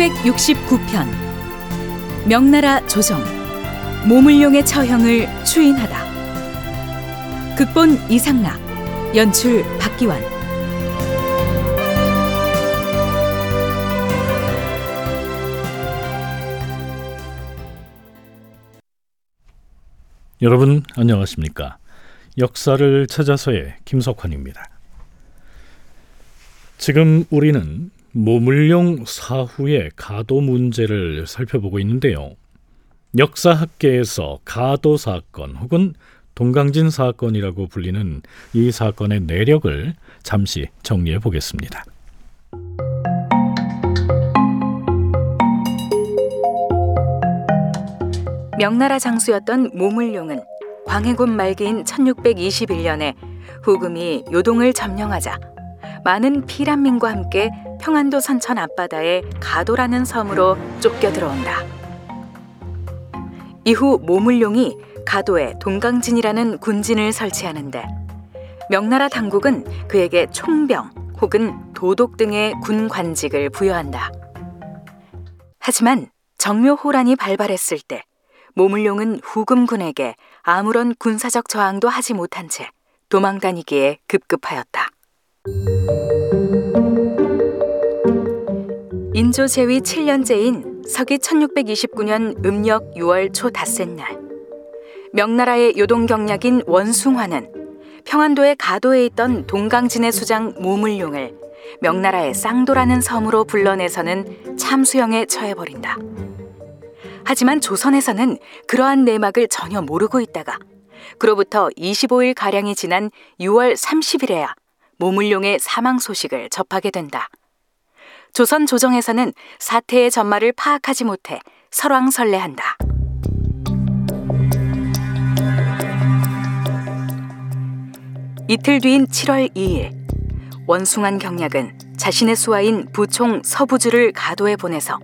769편. 명나라 조정 모물용의 처형을 추인하다. 극본 이상락. 연출 박기환. 여러분 안녕하십니까? 역사를 찾아서의 김석환입니다. 지금 우리는 모물룡 사후의 가도 문제를 살펴보고 있는데요. 역사학계에서 가도 사건 혹은 동강진 사건이라고 불리는 이 사건의 내력을 잠시 정리해 보겠습니다. 명나라 장수였던 모물룡은 광해군 말기인 1621년에 후금이 요동을 점령하자 많은 피란민과 함께 평안도 선천 앞바다에 가도라는 섬으로 쫓겨 들어온다. 이후 모물룡이 가도에 동강진이라는 군진을 설치하는데 명나라 당국은 그에게 총병 혹은 도독 등의 군 관직을 부여한다. 하지만 정묘호란이 발발했을 때 모물룡은 후금군에게 아무런 군사적 저항도 하지 못한 채 도망다니기에 급급하였다. 인조 제위 7년째인 서기 1629년 음력 6월 초 닷새 날 명나라의 요동 경략인 원숭화는 평안도의 가도에 있던 동강진의 수장 모물룡을 명나라의 쌍도라는 섬으로 불러내서는 참수형에 처해버린다. 하지만 조선에서는 그러한 내막을 전혀 모르고 있다가 그로부터 25일 가량이 지난 6월 30일에야 모물룡의 사망 소식을 접하게 된다. 조선 조정에서는 사태의 전말을 파악하지 못해 설왕설래한다. 이틀 뒤인 7월 2일 원숭한 경략은 자신의 수하인 부총 서부주를 가도에 보내서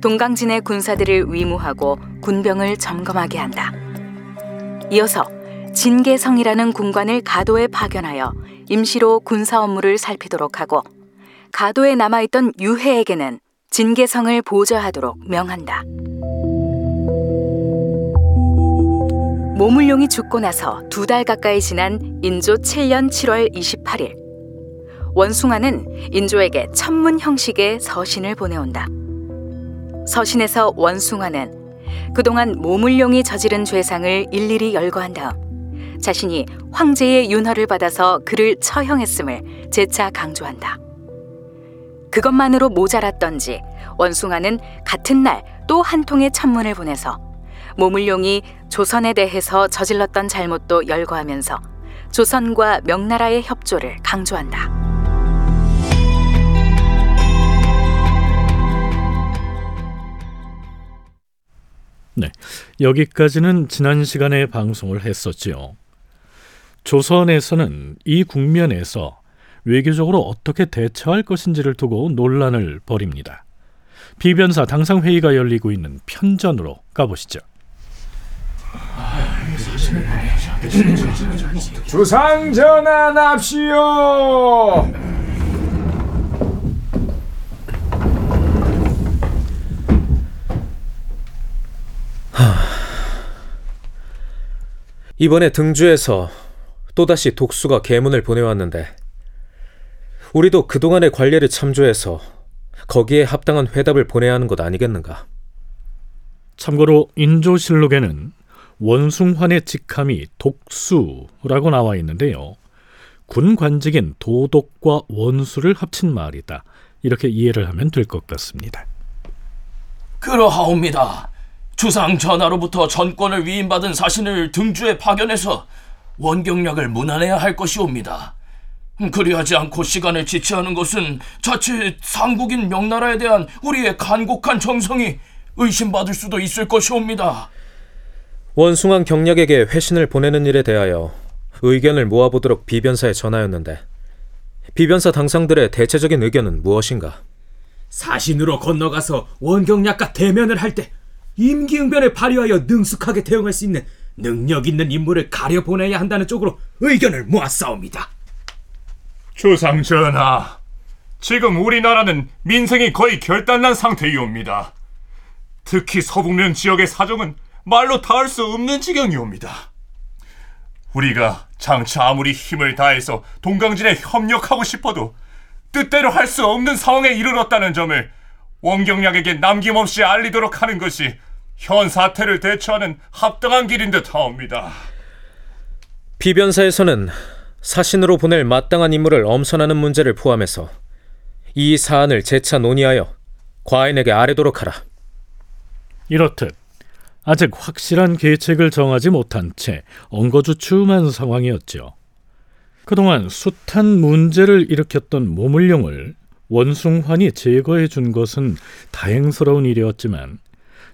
동강진의 군사들을 위무하고 군병을 점검하게 한다. 이어서 진계성이라는 군관을 가도에 파견하여 임시로 군사 업무를 살피도록 하고 가도에 남아있던 유해에게는 진계성을 보좌하도록 명한다. 모물룡이 죽고 나서 두 달 가까이 지난 인조 7년 7월 28일 원숭아는 인조에게 천문 형식의 서신을 보내온다. 서신에서 원숭아는 그동안 모물룡이 저지른 죄상을 일일이 열거한 다음 자신이 황제의 윤허를 받아서 그를 처형했음을 재차 강조한다. 그것만으로 모자랐던지 원숭아는 같은 날 또 한 통의 천문을 보내서 모물룡이 조선에 대해서 저질렀던 잘못도 열거하면서 조선과 명나라의 협조를 강조한다. 네, 여기까지는 지난 시간에 방송을 했었지요. 조선에서는 이 국면에서 외교적으로 어떻게 대처할 것인지를 두고 논란을 벌입니다. 비변사 당상 회의가 열리고 있는 편전으로 가보시죠. 주상 전환합시오. 이번에 등주에서 또다시 독수가 계문을 보내왔는데 우리도 그동안의 관례를 참조해서 거기에 합당한 회답을 보내야 하는 것 아니겠는가? 참고로 인조실록에는 원숭환의 직함이 독수라고 나와 있는데요. 군 관직인 도독과 원수를 합친 말이다. 이렇게 이해를 하면 될 것 같습니다. 그러하옵니다. 주상 전하로부터 전권을 위임받은 사신을 등주에 파견해서 원경략을 무난해야 할 것이옵니다. 그리하지 않고 시간을 지체하는 것은 자칫 상국인 명나라에 대한 우리의 간곡한 정성이 의심받을 수도 있을 것이옵니다. 원숭한 경략에게 회신을 보내는 일에 대하여 의견을 모아보도록 비변사에 전하였는데 비변사 당상들의 대체적인 의견은 무엇인가? 사신으로 건너가서 원경약과 대면을 할 때 임기응변을 발휘하여 능숙하게 대응할 수 있는 능력 있는 인물을 가려 보내야 한다는 쪽으로 의견을 모았사옵니다. 주상 전하, 지금 우리나라는 민생이 거의 결단난 상태이옵니다. 특히 서북면 지역의 사정은 말로 닿을 수 없는 지경이옵니다. 우리가 장차 아무리 힘을 다해서 동강진에 협력하고 싶어도 뜻대로 할 수 없는 상황에 이르렀다는 점을 원경략에게 남김없이 알리도록 하는 것이 현 사태를 대처하는 합당한 길인 듯 하옵니다. 비변사에서는 사신으로 보낼 마땅한 인물을 엄선하는 문제를 포함해서 이 사안을 재차 논의하여 과인에게 아뢰도록 하라. 이렇듯 아직 확실한 계책을 정하지 못한 채 엉거주춤한 상황이었죠. 그동안 숱한 문제를 일으켰던 모물룡을 원숭환이 제거해 준 것은 다행스러운 일이었지만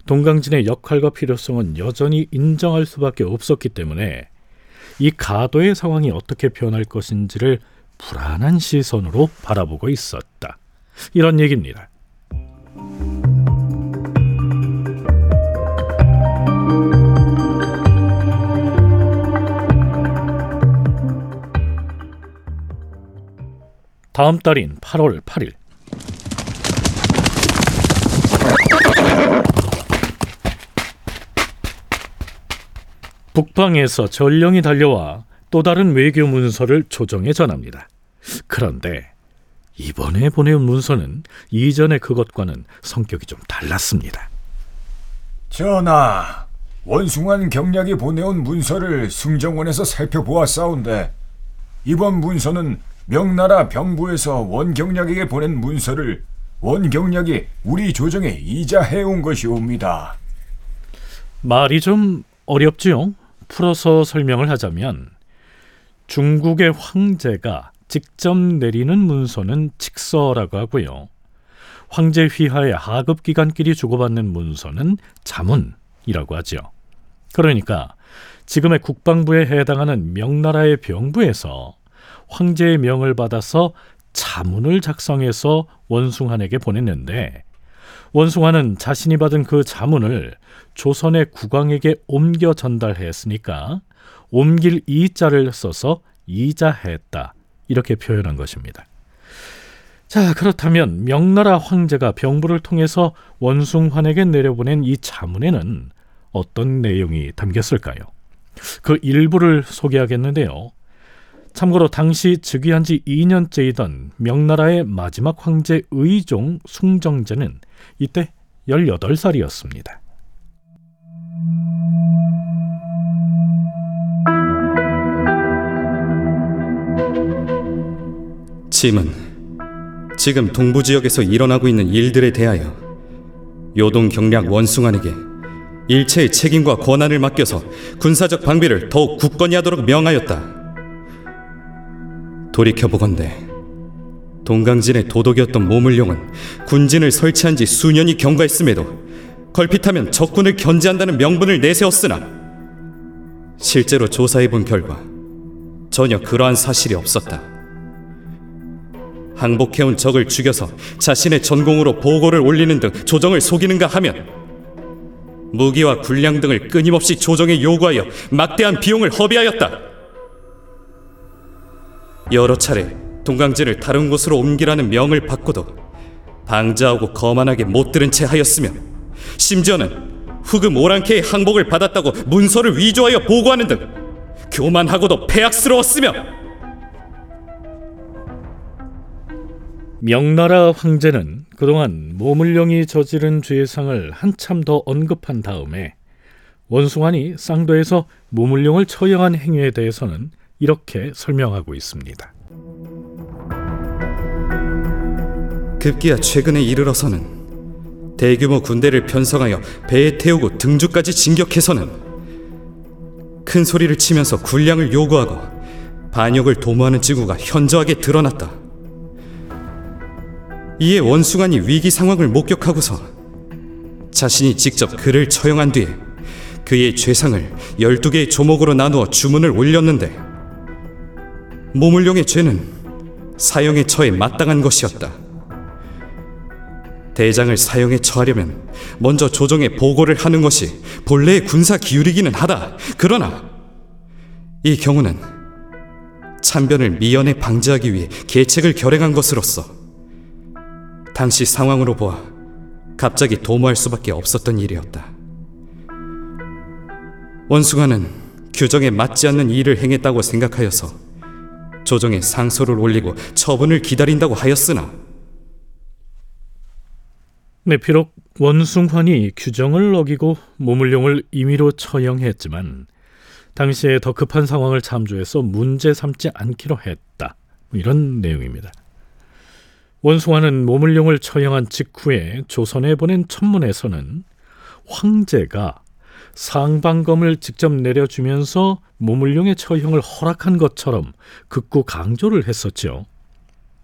동강진의 역할과 필요성은 여전히 인정할 수밖에 없었기 때문에 이 가도의 상황이 어떻게 변할 것인지를 불안한 시선으로 바라보고 있었다. 이런 얘기입니다. 다음 달인 8월 8일 북방에서 전령이 달려와 또 다른 외교 문서를 조정해 전합니다. 그런데 이번에 보내온 문서는 이전의 그것과는 성격이 좀 달랐습니다. 전하, 원숭한 경략이 보내온 문서를 승정원에서 살펴보았사온데 이번 문서는 명나라 병부에서 원경략에게 보낸 문서를 원경략이 우리 조정에 이자해온 것이옵니다. 말이 좀 어렵지요? 풀어서 설명을 하자면 중국의 황제가 직접 내리는 문서는 칙서라고 하고요. 황제 휘하의 하급 기관끼리 주고받는 문서는 자문이라고 하죠. 그러니까 지금의 국방부에 해당하는 명나라의 병부에서 황제의 명을 받아서 자문을 작성해서 원숭한에게 보냈는데 원숭한은 자신이 받은 그 자문을 조선의 국왕에게 옮겨 전달했으니까 옮길 이자를 써서 이자했다 이렇게 표현한 것입니다. 자 그렇다면 명나라 황제가 병부를 통해서 원숭환에게 내려보낸 이 자문에는 어떤 내용이 담겼을까요? 그 일부를 소개하겠는데요. 참고로 당시 즉위한 지 2년째이던 명나라의 마지막 황제 의종 숭정제는 이때 18살이었습니다. 짐은 지금 동부 지역에서 일어나고 있는 일들에 대하여 요동 경략 원숭안에게 일체의 책임과 권한을 맡겨서 군사적 방비를 더욱 굳건히 하도록 명하였다. 돌이켜보건대 동강진의 도독이었던 모물룡은 군진을 설치한 지 수년이 경과했음에도 걸핏하면 적군을 견제한다는 명분을 내세웠으나 실제로 조사해본 결과 전혀 그러한 사실이 없었다. 항복해온 적을 죽여서 자신의 전공으로 보고를 올리는 등 조정을 속이는가 하면 무기와 군량 등을 끊임없이 조정에 요구하여 막대한 비용을 허비하였다. 여러 차례 동강진을 다른 곳으로 옮기라는 명을 받고도 방자하고 거만하게 못 들은 채 하였으며 심지어는 후금 오랑캐의 항복을 받았다고 문서를 위조하여 보고하는 등 교만하고도 폐악스러웠으며 명나라 황제는 그동안 모물령이 저지른 죄상을 한참 더 언급한 다음에 원숭안이 쌍도에서 모물령을 처형한 행위에 대해서는 이렇게 설명하고 있습니다. 급기야 최근에 이르러서는 대규모 군대를 편성하여 배에 태우고 등주까지 진격해서는 큰 소리를 치면서 군량을 요구하고 반역을 도모하는 징후가 현저하게 드러났다. 이에 원숭안이 위기 상황을 목격하고서 자신이 직접 그를 처형한 뒤에 그의 죄상을 12개의 조목으로 나누어 주문을 올렸는데 모물룡의 죄는 사형의 처에 마땅한 것이었다. 대장을 사형에 처하려면 먼저 조정에 보고를 하는 것이 본래의 군사 기율이기는 하다. 그러나 이 경우는 참변을 미연에 방지하기 위해 계책을 결행한 것으로서 당시 상황으로 보아 갑자기 도모할 수밖에 없었던 일이었다. 원숭아는 규정에 맞지 않는 일을 행했다고 생각하여서 조정에 상소를 올리고 처분을 기다린다고 하였으나 네, 비록 원숭환이 규정을 어기고 모물룡을 임의로 처형했지만 당시에 더 급한 상황을 참조해서 문제 삼지 않기로 했다. 뭐 이런 내용입니다. 원숭아는 모물룡을 처형한 직후에 조선에 보낸 천문에서는 황제가 상방검을 직접 내려주면서 모물룡의 처형을 허락한 것처럼 극구 강조를 했었죠.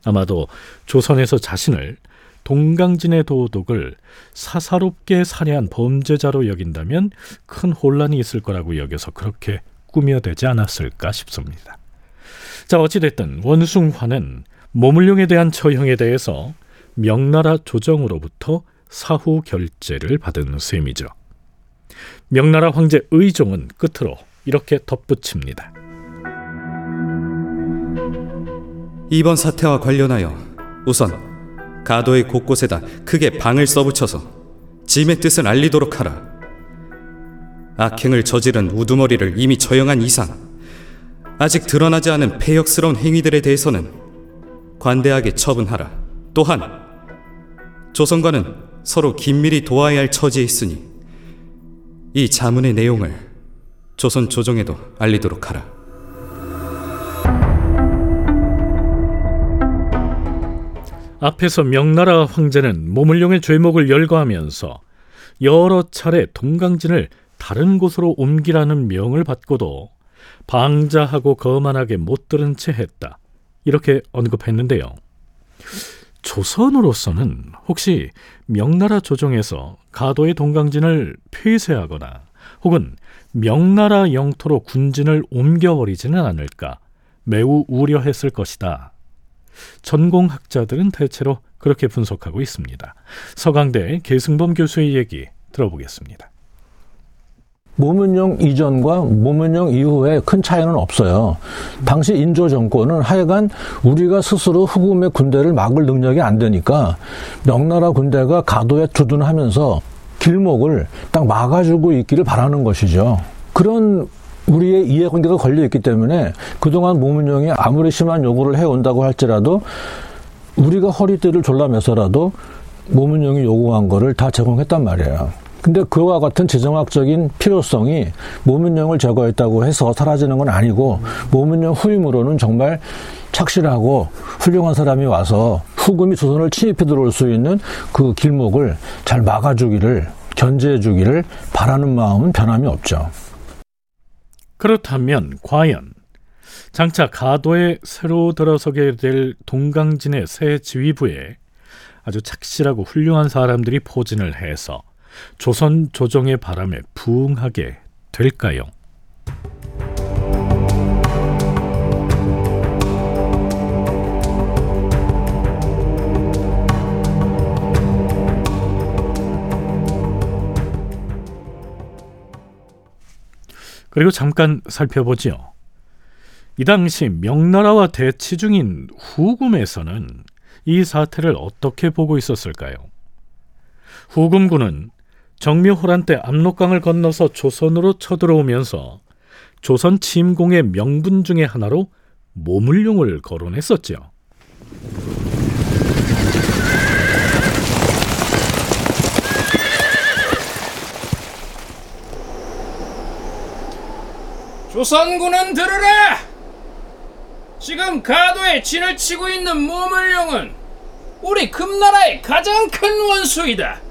아마도 조선에서 자신을 동강진의 도덕을 사사롭게 살해한 범죄자로 여긴다면 큰 혼란이 있을 거라고 여겨서 그렇게 꾸며대지 않았을까 싶습니다. 자, 어찌됐든 원숭화는 모물룡에 대한 처형에 대해서 명나라 조정으로부터 사후 결재를 받은 셈이죠. 명나라 황제 의종은 끝으로 이렇게 덧붙입니다. 이번 사태와 관련하여 우선 가도의 곳곳에다 크게 방을 써붙여서 짐의 뜻을 알리도록 하라. 악행을 저지른 우두머리를 이미 처형한 이상 아직 드러나지 않은 폐역스러운 행위들에 대해서는 관대하게 처분하라. 또한 조선과는 서로 긴밀히 도와야 할 처지에 있으니 이 자문의 내용을 조선 조정에도 알리도록 하라. 앞에서 명나라 황제는 모물룡의 죄목을 열거하면서 여러 차례 동강진을 다른 곳으로 옮기라는 명을 받고도 방자하고 거만하게 못 들은 채 했다. 이렇게 언급했는데요. 조선으로서는 혹시 명나라 조정에서 가도의 동강진을 폐쇄하거나 혹은 명나라 영토로 군진을 옮겨버리지는 않을까 매우 우려했을 것이다. 전공학자들은 대체로 그렇게 분석하고 있습니다. 서강대 계승범 교수의 얘기 들어보겠습니다. 모문령 이전과 모문령 이후에 큰 차이는 없어요. 당시 인조 정권은 하여간 우리가 스스로 후금의 군대를 막을 능력이 안 되니까 명나라 군대가 가도에 주둔하면서 길목을 딱 막아주고 있기를 바라는 것이죠. 그런 우리의 이해관계가 걸려 있기 때문에 그동안 모문령이 아무리 심한 요구를 해온다고 할지라도 우리가 허리띠를 졸라매서라도 모문령이 요구한 거를 다 제공했단 말이에요. 근데 그와 같은 지정학적인 필요성이 모문령을 제거했다고 해서 사라지는 건 아니고 모문령 후임으로는 정말 착실하고 훌륭한 사람이 와서 후금이 조선을 침입해 들어올 수 있는 그 길목을 잘 막아주기를 견제해주기를 바라는 마음은 변함이 없죠. 그렇다면 과연 장차 가도에 새로 들어서게 될 동강진의 새 지휘부에 아주 착실하고 훌륭한 사람들이 포진을 해서 조선 조정의 바람에 부응하게 될까요? 그리고 잠깐 살펴보지요. 이 당시 명나라와 대치 중인 후금에서는 이 사태를 어떻게 보고 있었을까요? 후금군은 정묘호란 때 압록강을 건너서 조선으로 쳐들어오면서 조선 침공의 명분 중의 하나로 모물룡을 거론했었죠. 조선군은 들으라! 지금 가도에 진을 치고 있는 모물룡은 우리 금나라의 가장 큰 원수이다.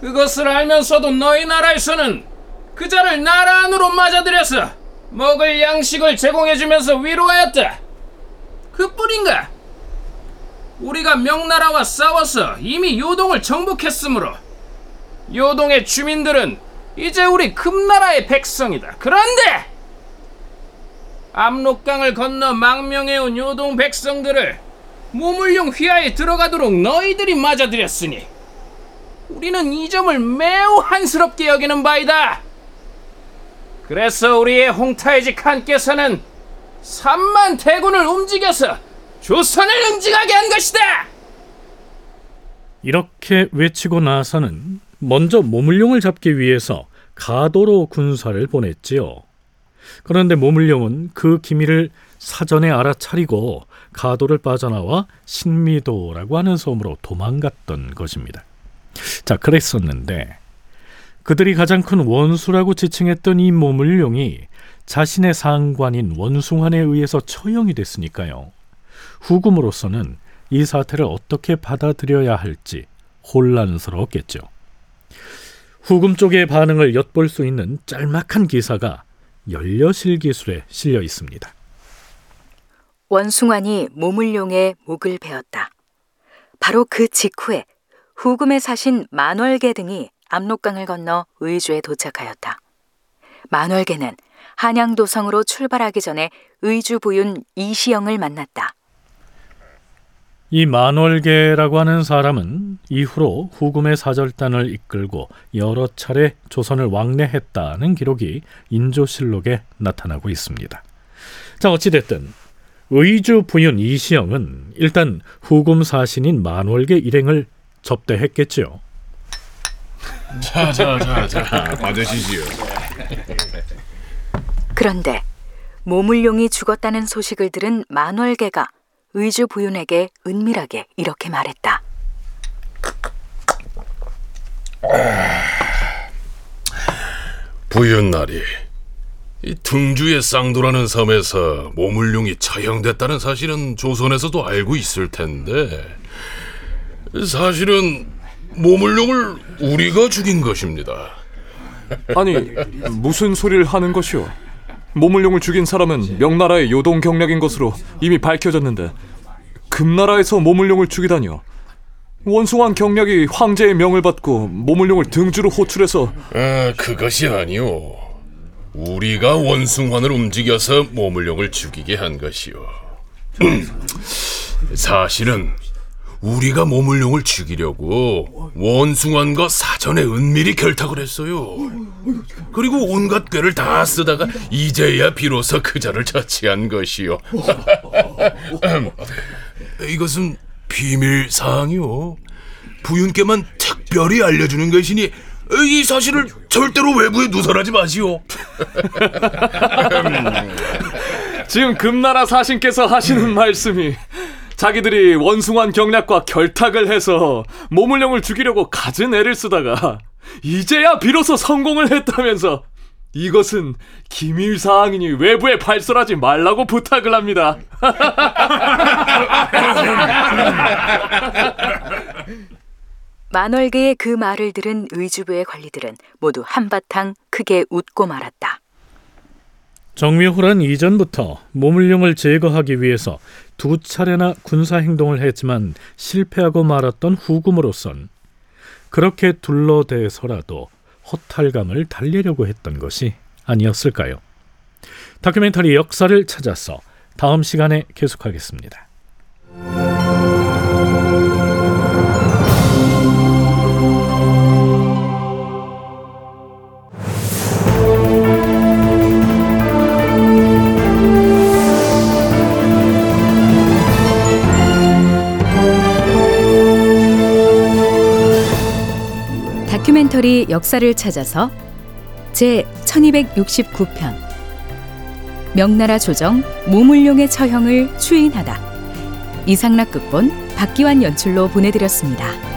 그것을 알면서도 너희 나라에서는 그 자를 나라 안으로 맞아들여서 먹을 양식을 제공해주면서 위로하였다. 그 뿐인가? 우리가 명나라와 싸워서 이미 요동을 정복했으므로 요동의 주민들은 이제 우리 금나라의 백성이다. 그런데 압록강을 건너 망명해온 요동 백성들을 모물용 휘하에 들어가도록 너희들이 맞아들였으니 우리는 이 점을 매우 한스럽게 여기는 바이다. 그래서 우리의 홍타이지 칸께서는 3만 대군을 움직여서 조선을 응징하게 한 것이다. 이렇게 외치고 나서는 먼저 모물룡을 잡기 위해서 가도로 군사를 보냈지요. 그런데 모물룡은 그 기밀을 사전에 알아차리고 가도를 빠져나와 신미도라고 하는 섬으로 도망갔던 것입니다. 자, 그랬었는데 그들이 가장 큰 원수라고 지칭했던 이 모물룡이 자신의 상관인 원숭한에 의해서 처형이 됐으니까요. 후금으로서는 이 사태를 어떻게 받아들여야 할지 혼란스러웠겠죠. 후금 쪽의 반응을 엿볼 수 있는 짤막한 기사가 연려실 기술에 실려 있습니다. 원숭안이 모물룡의 목을 베었다. 바로 그 직후에 후금의 사신 만월계 등이 압록강을 건너 의주에 도착하였다. 만월계는 한양도성으로 출발하기 전에 의주 부윤 이시영을 만났다. 이 만월계라고 하는 사람은 이후로 후금의 사절단을 이끌고 여러 차례 조선을 왕래했다는 기록이 인조실록에 나타나고 있습니다. 자 어찌됐든 의주 부윤 이시영은 일단 후금 사신인 만월계 일행을 접대했겠지요. 자 자 자 자 받으시지요. 그런데 모물룡이 죽었다는 소식을 들은 만월계가 의주 부윤에게 은밀하게 이렇게 말했다. 부윤날이 이 등주의 쌍도라는 섬에서 모물룡이 처형됐다는 사실은 조선에서도 알고 있을 텐데 사실은 모물룡을 우리가 죽인 것입니다. 아니 무슨 소리를 하는 것이오? 모물룡을 죽인 사람은 명나라의 요동 경략인 것으로 이미 밝혀졌는데 금나라에서 모물룡을 죽이다니요. 원숭한 경략이 황제의 명을 받고 모물룡을 등주로 호출해서 아, 그것이 아니오. 우리가 원숭환을 움직여서 모물룡을 죽이게 한 것이오. 사실은 우리가 모물룡을 죽이려고 원숭환과 사전에 은밀히 결탁을 했어요. 그리고 온갖 꾀를 다 쓰다가 이제야 비로소 그자를 처치한 것이요. 이것은 비밀 사항이요. 부윤께만 특별히 알려주는 것이니 이 사실을 절대로 외부에 누설하지 마시오. 지금 금나라 사신께서 하시는 말씀이 자기들이 원숭한 경략과 결탁을 해서 모물룡을 죽이려고 갖은 애를 쓰다가 이제야 비로소 성공을 했다면서 이것은 기밀 사항이니 외부에 발설하지 말라고 부탁을 합니다. 만월계의 그 말을 들은 의주부의 관리들은 모두 한바탕 크게 웃고 말았다. 정묘호란 이전부터 모물룡을 제거하기 위해서 두 차례나 군사 행동을 했지만 실패하고 말았던 후금으로선 그렇게 둘러대서라도 허탈감을 달래려고 했던 것이 아니었을까요? 다큐멘터리 역사를 찾아서 다음 시간에 계속하겠습니다. 다큐멘터리 역사를 찾아서 제 1269편 명나라 조정 모물룡의 처형을 추인하다 이상락 극본 박기환 연출로 보내드렸습니다.